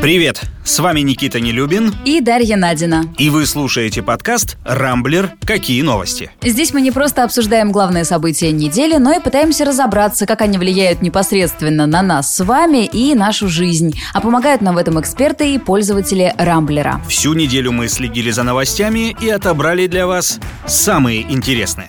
Привет! С вами Никита Нелюбин и Дарья Надина. И вы слушаете подкаст «Рамблер. Какие новости?». Здесь мы не просто обсуждаем главные события недели, но и пытаемся разобраться, как они влияют непосредственно на нас с вами и нашу жизнь. А помогают нам в этом эксперты и пользователи Рамблера. Всю неделю мы следили за новостями и отобрали для вас самые интересные.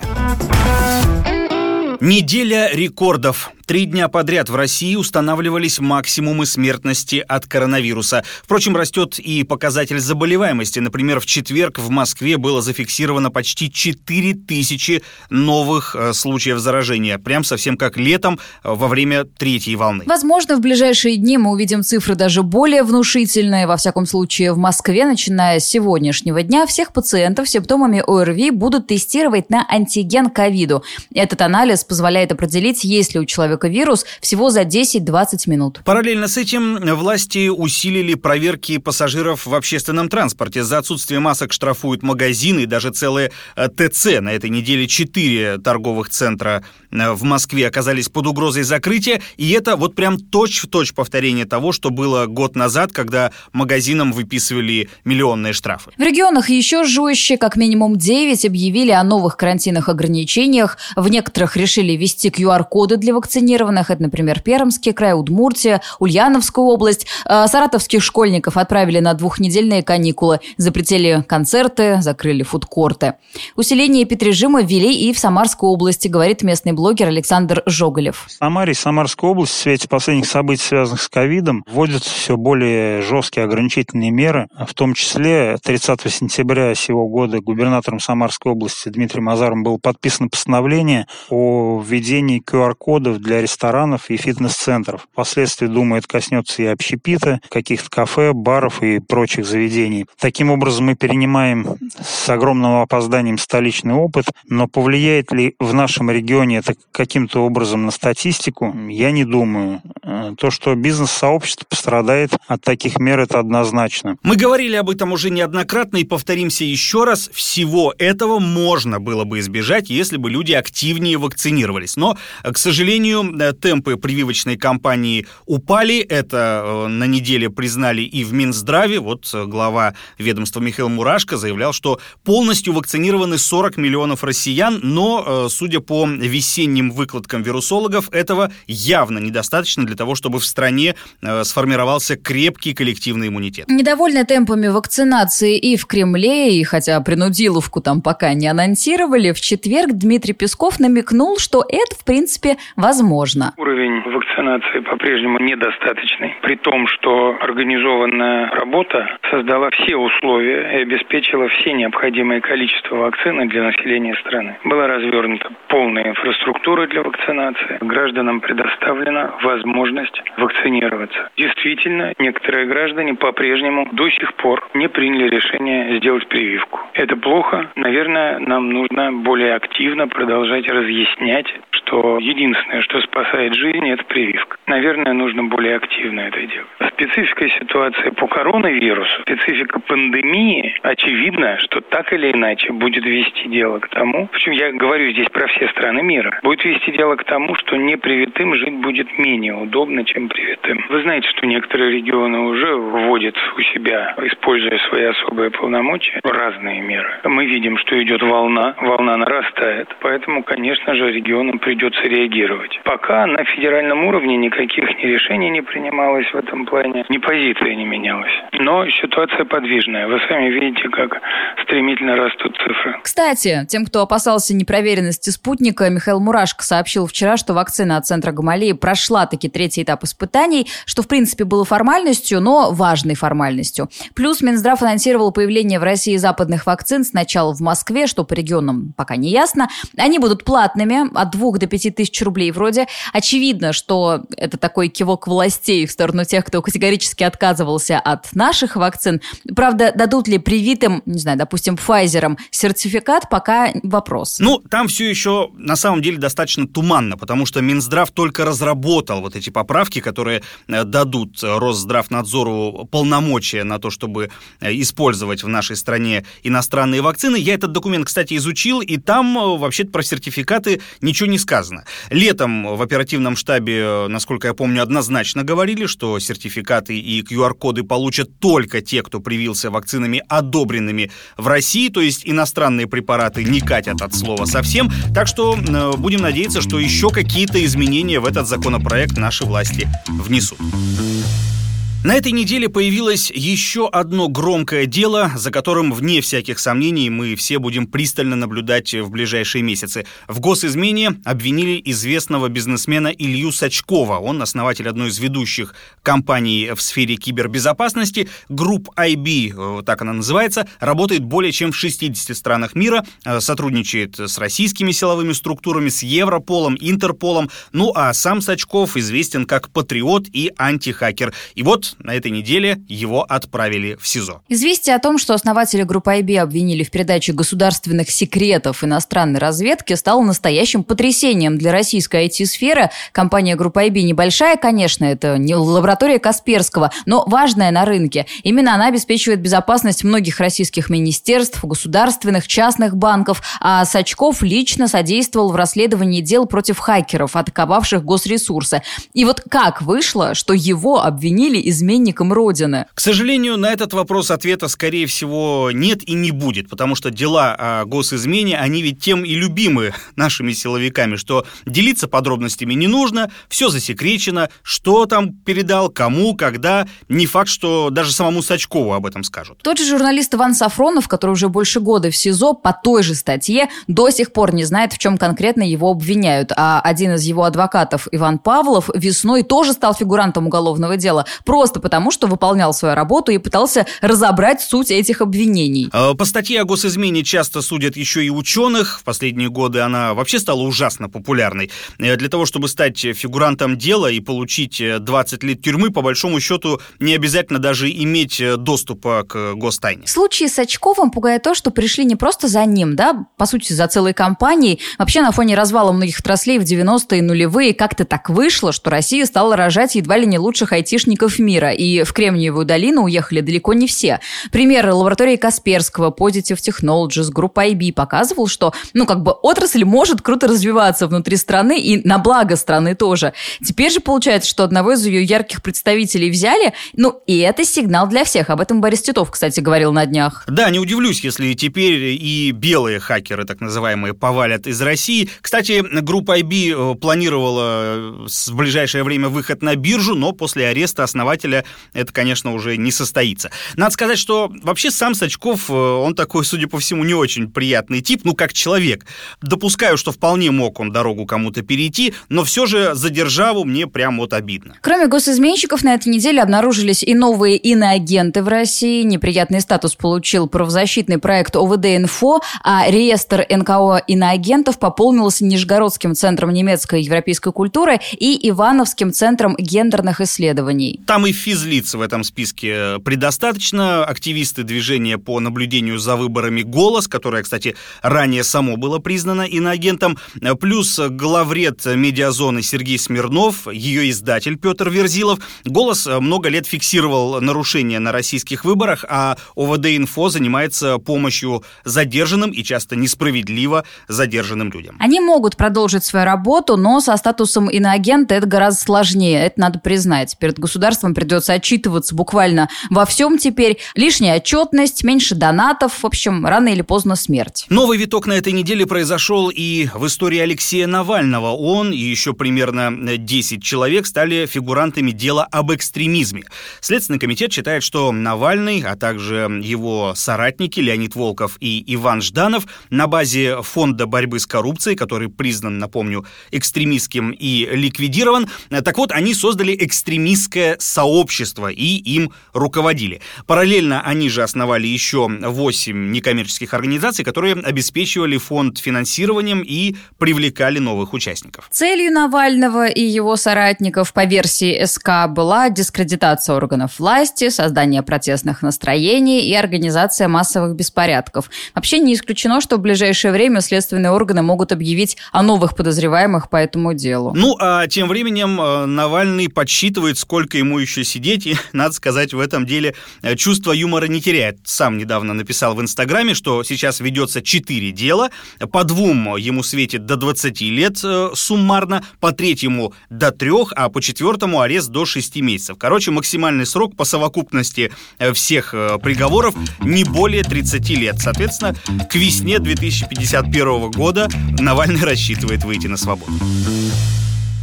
Неделя рекордов. Три дня подряд в России устанавливались максимумы смертности от коронавируса. Впрочем, растет и показатель заболеваемости. Например, в четверг в Москве было зафиксировано почти 4 тысячи новых э, случаев заражения. Прям совсем как летом э, во время третьей волны. Возможно, в ближайшие дни мы увидим цифры даже более внушительные. Во всяком случае, в Москве, начиная с сегодняшнего дня, всех пациентов с симптомами ОРВИ будут тестировать на антиген ковиду. Этот анализ позволяет определить, есть ли у человека вирус всего за 10-20 минут. Параллельно с этим власти усилили проверки пассажиров в общественном транспорте. За отсутствие масок штрафуют магазины и даже целые э, ТЦ. На этой неделе четыре торговых центра э, в Москве оказались под угрозой закрытия. И это вот прям точь-в-точь повторение того, что было год назад, когда магазинам выписывали миллионные штрафы. В регионах еще жестче. Как минимум 9 объявили о новых карантинных ограничениях. В некоторых решили ввести QR-коды для вакцинированных. Это, например, Пермский край, Удмуртия, Ульяновская область. А, саратовских школьников отправили на двухнедельные каникулы. Запретили концерты, закрыли фудкорты. Усиление эпидрежима ввели и в Самарской области, говорит местный блогер Александр Жоголев. В Самаре и Самарской области в свете последних событий, связанных с ковидом, вводятся все более жесткие ограничительные меры. В том числе 30 сентября сего года губернатором Самарской области Дмитрием Азаром было подписано постановление о введении QR-кодов для ресторанов и фитнес-центров. Впоследствии, думаю, это коснется и общепита, каких-то кафе, баров и прочих заведений. Таким образом, мы перенимаем с огромным опозданием столичный опыт, но повлияет ли в нашем регионе это каким-то образом на статистику, я не думаю. Э, то, что бизнес-сообщество пострадает от таких мер, это однозначно. Мы говорили об этом уже неоднократно и повторимся еще раз. Всего этого можно было бы избежать, если бы люди активнее вакцинировались. Но, к сожалению, Э, темпы прививочной кампании упали. Это э, на неделе признали и в Минздраве. Вот э, глава ведомства Михаил Мурашко заявлял, что полностью вакцинированы 40 миллионов россиян, но, судя по весенним выкладкам вирусологов, этого явно недостаточно для того, чтобы в стране сформировался крепкий коллективный иммунитет. Недовольны темпами вакцинации и в Кремле, и хотя принудиловку там пока не анонсировали, в четверг Дмитрий Песков намекнул, что это, в принципе, возможно. Уровень вакцинации по-прежнему недостаточный, при том, что организованная работа создала все условия и обеспечила все необходимое количество вакцины для населения страны. Была развернута полная инфраструктура для вакцинации. Гражданам предоставлена возможность вакцинироваться. Действительно, некоторые граждане по-прежнему до сих пор не приняли решение сделать прививку. Это плохо. Наверное, нам нужно более активно продолжать разъяснять, понять что единственное, что спасает жизнь, это прививка. Наверное, нужно более активно это делать. Специфика ситуации по коронавирусу, специфика пандемии, очевидно, что так или иначе будет вести дело к тому, причем я говорю здесь про все страны мира, будет вести дело к тому, что непривитым жить будет менее удобно, чем привитым. Вы знаете, что некоторые регионы уже вводят у себя, используя свои особые полномочия, разные меры. Мы видим, что идет волна, волна нарастает, поэтому, конечно же, регионам придется реагировать. Пока на федеральном уровне никаких ни решений не принималось в этом плане, ни позиция не менялась. Но ситуация подвижная. Вы сами видите, как стремительно растут цифры. Кстати, тем, кто опасался непроверенности спутника, Михаил Мурашко сообщил вчера, что вакцина от Центра Гамалеи прошла таки третий этап испытаний, что в принципе было формальностью, но важной формальностью. Плюс Минздрав анонсировал появление в России западных вакцин сначала в Москве, что по регионам пока не ясно. Они будут платными от 2 до 5 тысяч рублей вроде очевидно, что это такой кивок властей в сторону тех, кто категорически отказывался от наших вакцин. Правда, дадут ли привитым, не знаю, допустим, Pfizer сертификат, пока вопрос. Ну, там все еще на самом деле достаточно туманно, потому что Минздрав только разработал вот эти поправки, которые э, дадут Росздравнадзору полномочия на то, чтобы э, использовать в нашей стране иностранные вакцины. Я этот документ, кстати, изучил, и там э, вообще-то про сертификаты ничего не сказано. Летом в оперативном штабе, насколько я помню, однозначно говорили, что сертификат сертификаты и QR-коды получат только те, кто привился вакцинами, одобренными в России, то есть иностранные препараты не катят от слова совсем. Так что э, будем надеяться, что еще какие-то изменения в этот законопроект наши власти внесут. На этой неделе появилось еще одно громкое дело, за которым, вне всяких сомнений, мы все будем пристально наблюдать в ближайшие месяцы. В госизмене обвинили известного бизнесмена Илью Сачкова. Он основатель одной из ведущих компаний в сфере кибербезопасности. Group-IB, э, так она называется, работает более чем в 60 странах мира, э, сотрудничает с российскими силовыми структурами, с Европолом, Интерполом. Ну а сам Сачков известен как патриот и антихакер. И вот на этой неделе его отправили в СИЗО. Известие о том, что основатели группы IB обвинили в передаче государственных секретов иностранной разведки, стало настоящим потрясением для российской IT-сферы. Компания группа IB небольшая, конечно, это не лаборатория Касперского, но важная на рынке. Именно она обеспечивает безопасность многих российских министерств, государственных, частных банков, а Сачков лично содействовал в расследовании дел против хакеров, атаковавших госресурсы. И вот как вышло, что его обвинили из изменником Родины? К сожалению, на этот вопрос ответа, скорее всего, нет и не будет, потому что дела о госизмене, они ведь тем и любимы нашими силовиками, что делиться подробностями не нужно, все засекречено, что там передал, кому, когда. Не факт, что даже самому Сачкову об этом скажут. Тот же журналист Иван Сафронов, который уже больше года в СИЗО по той же статье, до сих пор не знает, в чем конкретно его обвиняют. А один из его адвокатов, Иван Павлов, весной тоже стал фигурантом уголовного дела. Просто просто потому, что выполнял свою работу и пытался разобрать суть этих обвинений. А, по статье о госизмене часто судят еще и ученых. В последние годы она вообще стала ужасно популярной. Э, для того, чтобы стать фигурантом дела и получить 20 э, лет тюрьмы, по большому счету, не обязательно даже иметь э, доступа к гостайне. В случае с Очковым пугает то, что пришли не просто за ним, да, по сути, за целой компанией. Вообще, на фоне развала многих отраслей в 90-е нулевые как-то так вышло, что Россия стала рожать едва ли не лучших айтишников мира мира, и в Кремниевую долину уехали далеко не все. Пример лаборатории Касперского, Positive Technologies, группа IB показывал, что, ну, как бы отрасль может круто развиваться внутри страны и на благо страны тоже. Теперь же получается, что одного из ее ярких представителей взяли, ну, и это сигнал для всех. Об этом Борис Титов, кстати, говорил на днях. Да, не удивлюсь, если теперь и белые хакеры, так называемые, повалят из России. Кстати, группа IB э, планировала в ближайшее время выход на биржу, но после ареста основателя исполнителя это, конечно, уже не состоится. Надо сказать, что вообще сам Сачков, э, он такой, судя по всему, не очень приятный тип, ну, как человек. Допускаю, что вполне мог он дорогу кому-то перейти, но все же за державу мне прям вот обидно. Кроме госизменщиков, на этой неделе обнаружились и новые иноагенты в России. Неприятный статус получил правозащитный проект ОВД-Инфо, а реестр НКО иноагентов пополнился Нижегородским центром немецкой и европейской культуры и Ивановским центром гендерных исследований. Там и физлиц в этом списке предостаточно. Активисты движения по наблюдению за выборами «Голос», которое, кстати, ранее само было признано иноагентом, плюс главред медиазоны Сергей Смирнов, ее издатель Петр Верзилов. «Голос» много лет фиксировал нарушения на российских выборах, а ОВД-инфо занимается помощью задержанным и часто несправедливо задержанным людям. Они могут продолжить свою работу, но со статусом иноагента это гораздо сложнее, это надо признать. Перед государством придется отчитываться буквально во всем теперь. Лишняя отчетность, меньше донатов, в общем, рано или поздно смерть. Новый виток на этой неделе произошел и в истории Алексея Навального. Он и еще примерно 10 человек стали фигурантами дела об экстремизме. Следственный комитет считает, что Навальный, а также его соратники Леонид Волков и Иван Жданов на базе фонда борьбы с коррупцией, который признан, напомню, экстремистским и ликвидирован, так вот, они создали экстремистское сообщество сообщества и им руководили. Параллельно они же основали еще 8 некоммерческих организаций, которые обеспечивали фонд финансированием и привлекали новых участников. Целью Навального и его соратников по версии СК была дискредитация органов власти, создание протестных настроений и организация массовых беспорядков. Вообще не исключено, что в ближайшее время следственные органы могут объявить о новых подозреваемых по этому делу. Ну, а тем временем э, Навальный подсчитывает, сколько ему еще дольше сидеть, и, надо сказать, в этом деле э, чувство юмора не теряет. Сам недавно написал в Инстаграме, что сейчас ведется четыре дела, по двум ему светит до 20 лет э, суммарно, по третьему до трех, а по четвертому арест до 6 месяцев. Короче, максимальный срок по совокупности э, всех приговоров не более 30 лет. Соответственно, к весне 2051 года Навальный рассчитывает выйти на свободу.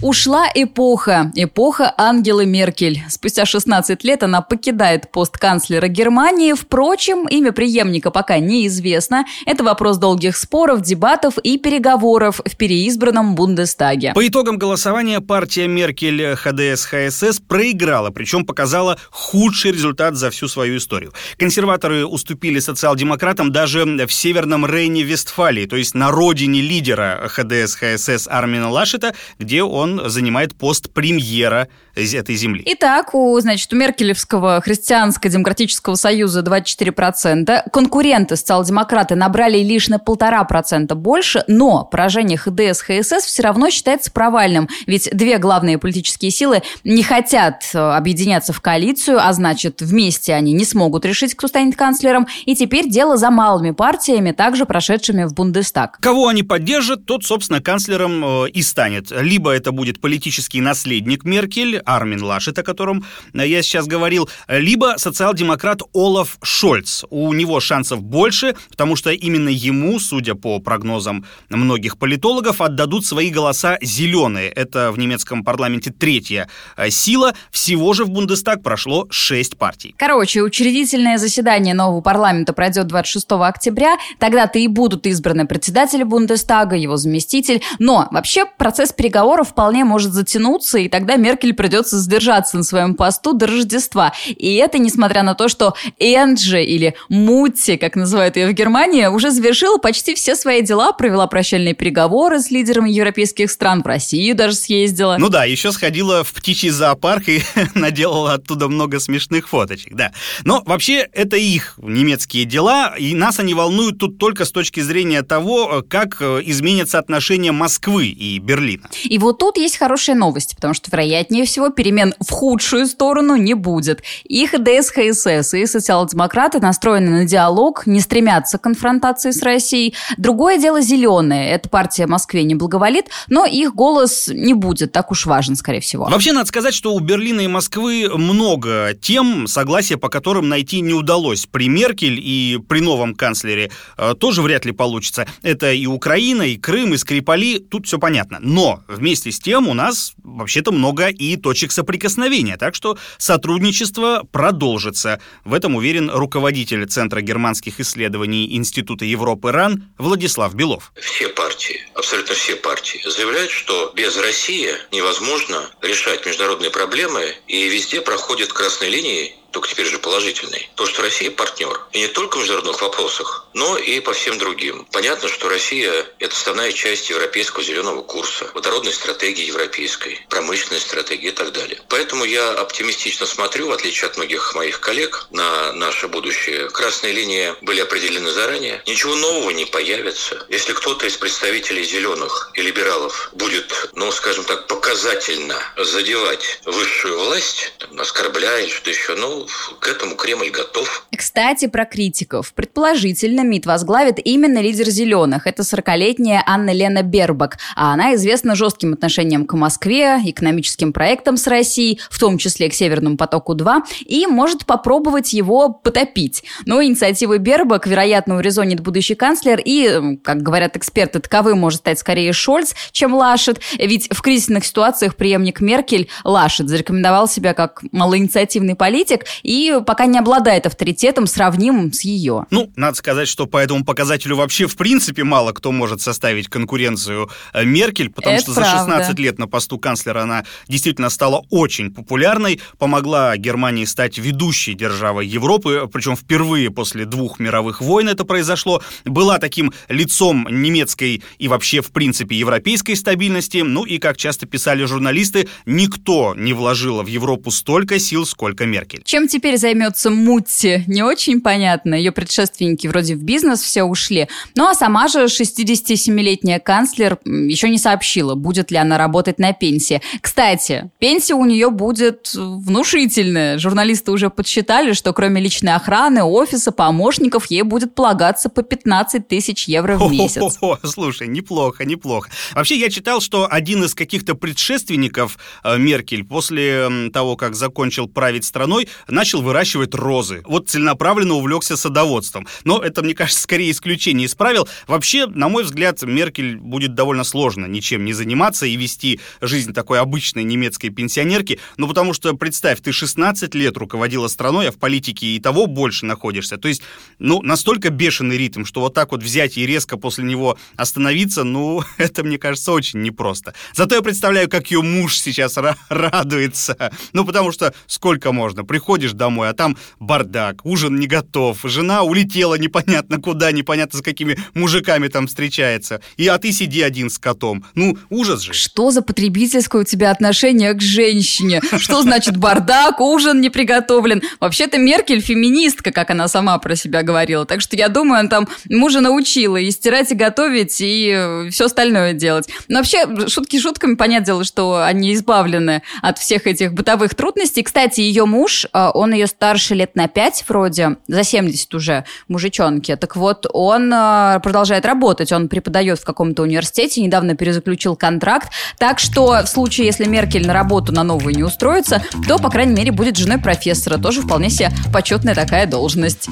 Ушла эпоха, эпоха Ангелы Меркель. Спустя 16 лет она покидает пост канцлера Германии. Впрочем, имя преемника пока неизвестно. Это вопрос долгих споров, дебатов и переговоров в переизбранном Бундестаге. По итогам голосования партия Меркель ХДС-ХСС проиграла, причем показала худший результат за всю свою историю. Консерваторы уступили социал-демократам даже в Северном Рейне-Вестфалии, то есть на родине лидера ХДС-ХСС Армина Лашета, где он он занимает пост премьера этой земли. Итак, у, значит, у Меркелевского христианско-демократического союза 24%. Конкуренты социал-демократы набрали лишь на полтора процента больше, но поражение ХДС, ХСС все равно считается провальным, ведь две главные политические силы не хотят э, объединяться в коалицию, а значит, вместе они не смогут решить, кто станет канцлером, и теперь дело за малыми партиями, также прошедшими в Бундестаг. Кого они поддержат, тот, собственно, канцлером э, и станет. Либо это будет политический наследник Меркель, Армин Лашет, о котором э, я сейчас говорил, либо социал-демократ Олаф Шольц. У него шансов больше, потому что именно ему, судя по прогнозам многих политологов, отдадут свои голоса зеленые. Это в немецком парламенте третья э, сила. Всего же в Бундестаг прошло шесть партий. Короче, учредительное заседание нового парламента пройдет 26 октября. Тогда-то и будут избраны председатель Бундестага, его заместитель. Но вообще процесс переговоров вполне может затянуться, и тогда Меркель придет придется сдержаться на своем посту до Рождества. И это несмотря на то, что Энджи или Мутти, как называют ее в Германии, уже завершила почти все свои дела, провела прощальные переговоры с лидерами европейских стран, в Россию даже съездила. Ну да, еще сходила в птичий зоопарк и наделала оттуда много смешных фоточек, да. Но вообще это их немецкие дела, и нас они волнуют тут только с точки зрения того, как э, изменятся отношения Москвы и Берлина. И вот тут есть хорошие новости, потому что, вероятнее всего, всего, перемен в худшую сторону не будет. Их ДСХСС и социал-демократы настроены на диалог, не стремятся к конфронтации с Россией. Другое дело зеленые. Эта партия Москве не благоволит, но их голос не будет так уж важен, скорее всего. Вообще, надо сказать, что у Берлина и Москвы много тем, согласия по которым найти не удалось. При Меркель и при новом канцлере э, тоже вряд ли получится. Это и Украина, и Крым, и Скрипали, тут все понятно. Но вместе с тем у нас вообще-то много и точек точек соприкосновения, так что сотрудничество продолжится. В этом уверен руководитель Центра германских исследований Института Европы РАН Владислав Белов. Все партии, абсолютно все партии заявляют, что без России невозможно решать международные проблемы, и везде проходят красные линии только теперь же положительный. То, что Россия партнер. И не только в международных вопросах, но и по всем другим. Понятно, что Россия – это основная часть европейского зеленого курса, водородной стратегии европейской, промышленной стратегии и так далее. Поэтому я оптимистично смотрю, в отличие от многих моих коллег, на наше будущее. Красные линии были определены заранее. Ничего нового не появится. Если кто-то из представителей зеленых и либералов будет, ну, скажем так, показательно задевать высшую власть, там, оскорбляя или что-то еще, ну, к этому Кремль готов. Кстати, про критиков. Предположительно, МИД возглавит именно лидер «Зеленых». Это 40-летняя Анна Лена Бербак. А она известна жестким отношением к Москве, экономическим проектам с Россией, в том числе к Северному потоку-2, и может попробовать его потопить. Но инициативы Бербак, вероятно, урезонит будущий канцлер, и, как говорят эксперты, таковым может стать скорее Шольц, чем Лашет, ведь в кризисных ситуациях преемник Меркель, Лашет, зарекомендовал себя как малоинициативный политик, и пока не обладает авторитетом, сравнимым с ее. Ну, надо сказать, что по этому показателю вообще в принципе мало кто может составить конкуренцию э, Меркель, потому Это что правда. за 16 лет на посту канцлера она действительно стала очень популярной, помогла Германии стать ведущей державой Европы, причем впервые после двух мировых войн это произошло, была таким лицом немецкой и вообще в принципе европейской стабильности, ну и, как часто писали журналисты, никто не вложил в Европу столько сил, сколько Меркель. Чем теперь займется Мутти, не очень понятно. Ее предшественники вроде в бизнес все ушли. Ну а сама же 67-летняя канцлер еще не сообщила, будет ли она работать на пенсии. Кстати, пенсия у нее будет внушительная. Журналисты уже подсчитали, что кроме личной охраны, офиса, помощников, ей будет полагаться по 15 тысяч евро в месяц. О, слушай, неплохо, неплохо. Вообще, я читал, что один из каких-то предшественников э, Меркель после того, как закончил править страной, начал выращивать розы. Вот целенаправленно увлекся садоводством. Но это, мне кажется, скорее исключение из правил. Вообще, на мой взгляд, Меркель будет довольно сложно ничем не заниматься и вести жизнь такой обычной немецкой пенсионерки. Ну, потому что, представь, ты 16 лет руководила страной, а в политике и того больше находишься. То есть, ну, настолько бешеный ритм, что вот так вот взять и резко после него остановиться, ну, это, мне кажется, очень непросто. Зато я представляю, как ее муж сейчас радуется. Ну, потому что сколько можно? Приходишь домой, а там бардак, ужин не готов, жена улетела непонятно куда, непонятно с какими мужиками там встречается. И а ты сиди один с котом. Ну, ужас же. Что за потребительское у тебя отношение к женщине? Что значит бардак, ужин не приготовлен? Вообще-то Меркель феминистка, как она сама про себя говорила. Так что я думаю, она там мужа научила и стирать, и готовить, и э, все остальное делать. Но вообще, шутки шутками, понятное дело, что они избавлены от всех этих бытовых трудностей. Кстати, ее муж, э, он ее старше лет на 5 вроде, за 70 уже, мужичонки. Так вот, он э, продолжает работать, он преподает в каком-то университете, недавно перезаключил контракт. Так что в случае, если Меркель на работу на новую не устроится, то, по крайней мере, будет женой профессора. Тоже вполне себе почетная такая должность.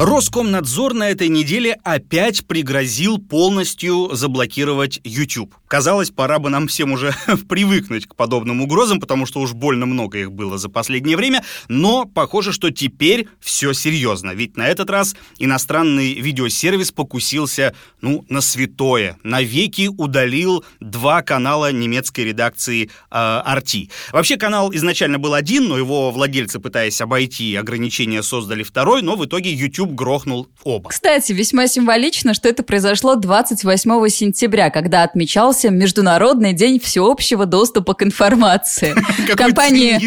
Роскомнадзор на этой неделе опять пригрозил полностью заблокировать YouTube. Казалось, пора бы нам всем уже привыкнуть к подобным угрозам, потому что уж больно много их было за последнее время, но похоже, что теперь все серьезно, ведь на этот раз иностранный видеосервис покусился, ну, на святое, навеки удалил два канала немецкой редакции э, RT. Вообще канал изначально был один, но его владельцы, пытаясь обойти ограничения, создали второй, но в итоге YouTube грохнул оба. Кстати, весьма символично, что это произошло 28 сентября, когда отмечался Международный день всеобщего доступа к информации. В компании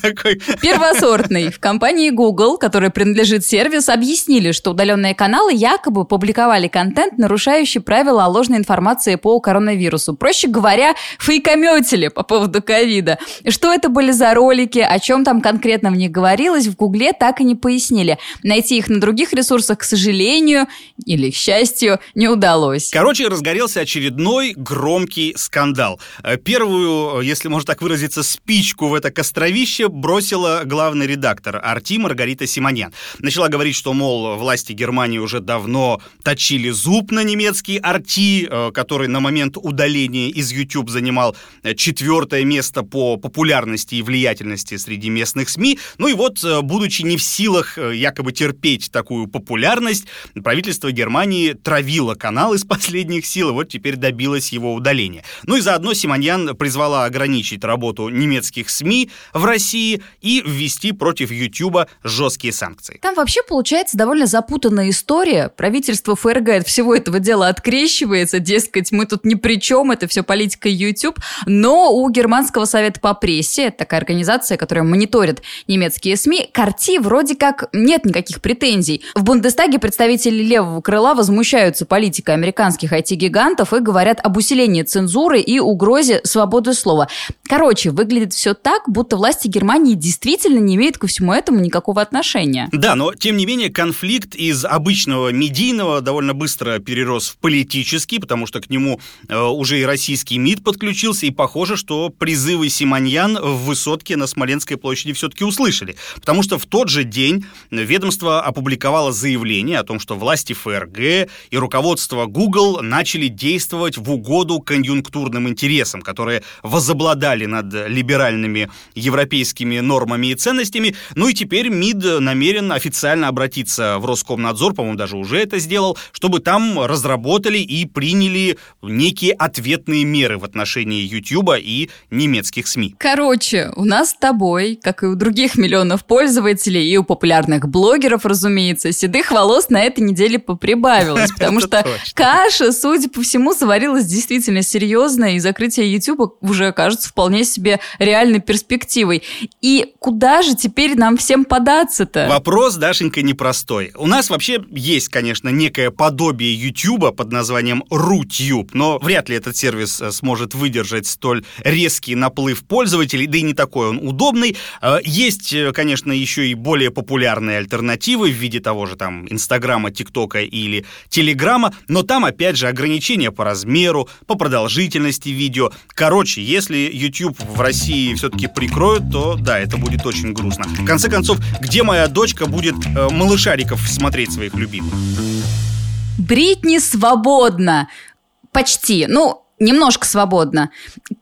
такой. Первосортный. В компании Google, которой принадлежит сервис, объяснили, что удаленные каналы якобы публиковали контент, нарушающий правила о ложной информации по коронавирусу. Проще говоря, фейкометили по поводу ковида. Что это были за ролики, о чем там конкретно в них говорилось, в Гугле так и не пояснили. Найти их на других ресурсах, к сожалению или к счастью, не удалось. Короче, разгорелся очередной громкий скандал. Э, первую, э, если можно так выразиться, спичку в это костровище бросила главный редактор Арти Маргарита Симоньян. Начала говорить, что, мол, власти Германии уже давно точили зуб на немецкий Арти, э, который на момент удаления из YouTube занимал четвертое место по популярности и влиятельности среди местных СМИ. Ну и вот, будучи не в силах якобы терпеть такую популярность, правительство Германии травило канал из последних сил, и вот теперь добилось его удаления. Ну и заодно Симоньян призвала ограничить работу немецких СМИ в России и ввести против Ютуба жесткие санкции. Там вообще получается довольно запутанная история. Правительство ФРГ от всего этого дела открещивается, дескать, мы тут ни при чем, это все политика YouTube. Но у Германского совета по прессе, такая организация, которая мониторит немецкие СМИ, Карти вроде как нет никаких претензий. В Бундестаге представители левого крыла возмущаются политикой американских IT-гигантов и говорят об усилении цензуры и угрозе свободы слова. Короче, выглядит все так, будто власти Германии действительно не имеют ко всему этому никакого отношения. Да, но тем не менее конфликт из обычного медийного довольно быстро перерос в политический, потому что к нему э, уже и российский МИД подключился, и похоже, что призывы Симоньян в высотке на Смоленской площади все-таки услышали. Потому что в тот же день ведомство опубликовало заявление о том, что власти ФРГ и руководство Google начали действовать в угоду конъюнктурным интересам, которые возобладали над либеральными европейскими нормами и ценностями. Ну и теперь МИД намерен официально обратиться в Роскомнадзор, по-моему, даже уже это сделал, чтобы там разработали и приняли некие ответные меры в отношении YouTube и немецких СМИ. Короче, у нас с тобой, как и у других миллионов пользователей и у популярных блогеров, разумеется, седых волос на этой неделе поприбавилось, потому что каша, судя по всему, сварилась действительно действительно серьезно, и закрытие YouTube уже кажется вполне себе реальной перспективой. И куда же теперь нам всем податься-то? Вопрос, Дашенька, непростой. У нас вообще есть, конечно, некое подобие YouTube под названием RuTube, но вряд ли этот сервис э, сможет выдержать столь резкий наплыв пользователей, да и не такой он удобный. Э, есть, э, конечно, еще и более популярные альтернативы в виде того же там Инстаграма, ТикТока или Телеграма, но там, опять же, ограничения по размеру, по продолжительности видео. Короче, если YouTube в России все-таки прикроют, то да, это будет очень грустно. В конце концов, где моя дочка будет э, малышариков смотреть своих любимых? Бритни свободна. Почти. Ну, немножко свободно.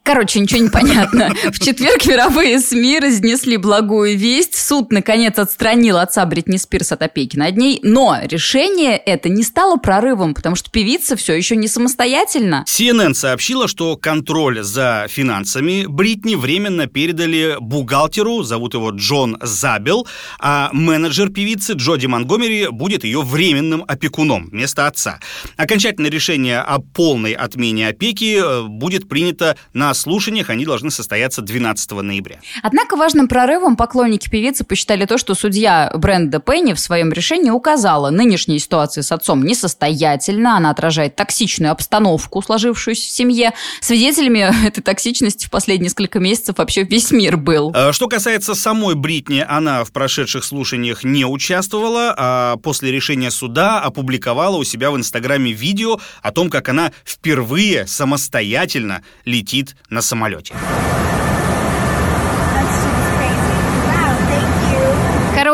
Короче, ничего не понятно. В четверг мировые СМИ разнесли благую весть. Суд, наконец, отстранил отца Бритни Спирс от опеки над ней. Но решение это не стало прорывом, потому что певица все еще не самостоятельна. CNN сообщила, что контроль за финансами Бритни временно передали бухгалтеру, зовут его Джон Забел, а менеджер певицы Джоди Монгомери будет ее временным опекуном вместо отца. Окончательное решение о полной отмене опеки Э, будет принято на слушаниях. Они должны состояться 12 ноября. Однако важным прорывом поклонники певицы посчитали то, что судья Бренда Пенни в своем решении указала, нынешняя ситуация с отцом несостоятельна, она отражает токсичную обстановку, сложившуюся в семье. Свидетелями этой токсичности в последние несколько месяцев вообще весь мир был. Э, что касается самой Бритни, она в прошедших слушаниях не участвовала, а после решения суда опубликовала у себя в Инстаграме видео о том, как она впервые самостоятельно самостоятельно летит на самолете.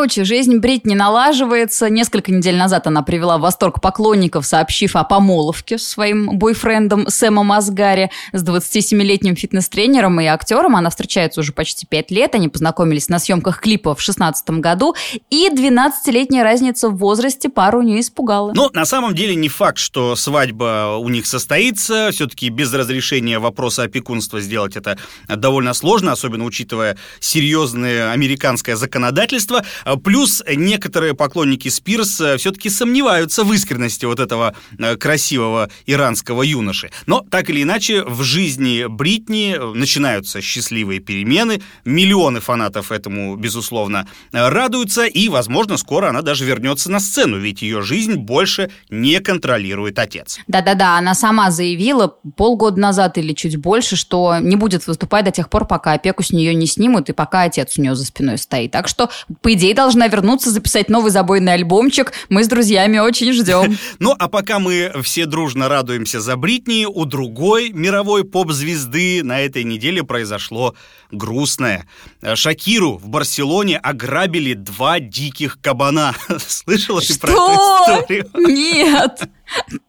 Короче, жизнь Бритни налаживается. Несколько недель назад она привела в восторг поклонников, сообщив о помолвке с своим бойфрендом Сэмом Асгари. С 27-летним фитнес-тренером и актером она встречается уже почти 5 лет. Они познакомились на съемках клипа в 2016 году. И 12-летняя разница в возрасте пару не испугала. Но на самом деле не факт, что свадьба у них состоится. Все-таки без разрешения вопроса опекунства сделать это довольно сложно, особенно учитывая серьезное американское законодательство. Плюс некоторые поклонники Спирс э, все-таки сомневаются в искренности вот этого э, красивого иранского юноши. Но так или иначе, в жизни Бритни э, начинаются счастливые перемены. Миллионы фанатов этому, безусловно, радуются. И, возможно, скоро она даже вернется на сцену, ведь ее жизнь больше не контролирует отец. Да-да-да, она сама заявила полгода назад или чуть больше, что не будет выступать до тех пор, пока опеку с нее не снимут и пока отец у нее за спиной стоит. Так что, по идее, должна вернуться, записать новый забойный альбомчик. Мы с друзьями очень ждем. Ну, а пока мы все дружно радуемся за Бритни, у другой мировой поп-звезды на этой неделе произошло грустное. Шакиру в Барселоне ограбили два диких кабана. Слышала ты про эту историю? Нет!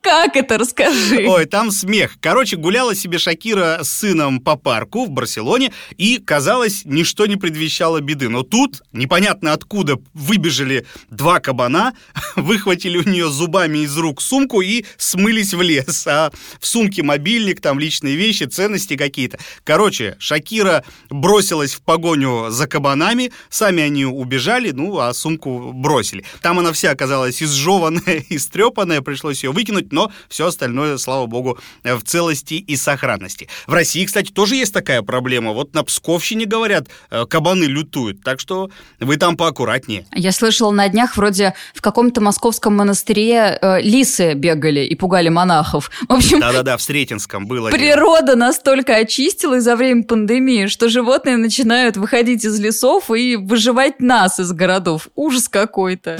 Как это? Расскажи. Ой, там смех. Короче, гуляла себе Шакира с сыном по парку в Барселоне, и, казалось, ничто не предвещало беды. Но тут, непонятно откуда, выбежали два кабана, выхватили у нее зубами из рук сумку и смылись в лес. А в сумке мобильник, там личные вещи, ценности какие-то. Короче, Шакира бросилась в погоню за кабанами, сами они убежали, ну, а сумку бросили. Там она вся оказалась изжеванная, истрепанная, пришлось ее выкинуть, но все остальное, слава богу, в целости и сохранности. В России, кстати, тоже есть такая проблема. Вот на Псковщине, говорят, э, кабаны лютуют, так что вы там поаккуратнее. Я слышала на днях, вроде в каком-то московском монастыре э, лисы бегали и пугали монахов. В общем... Да-да-да, в Сретенском было. Природа дело. настолько очистилась за время пандемии, что животные начинают выходить из лесов и выживать нас из городов. Ужас какой-то.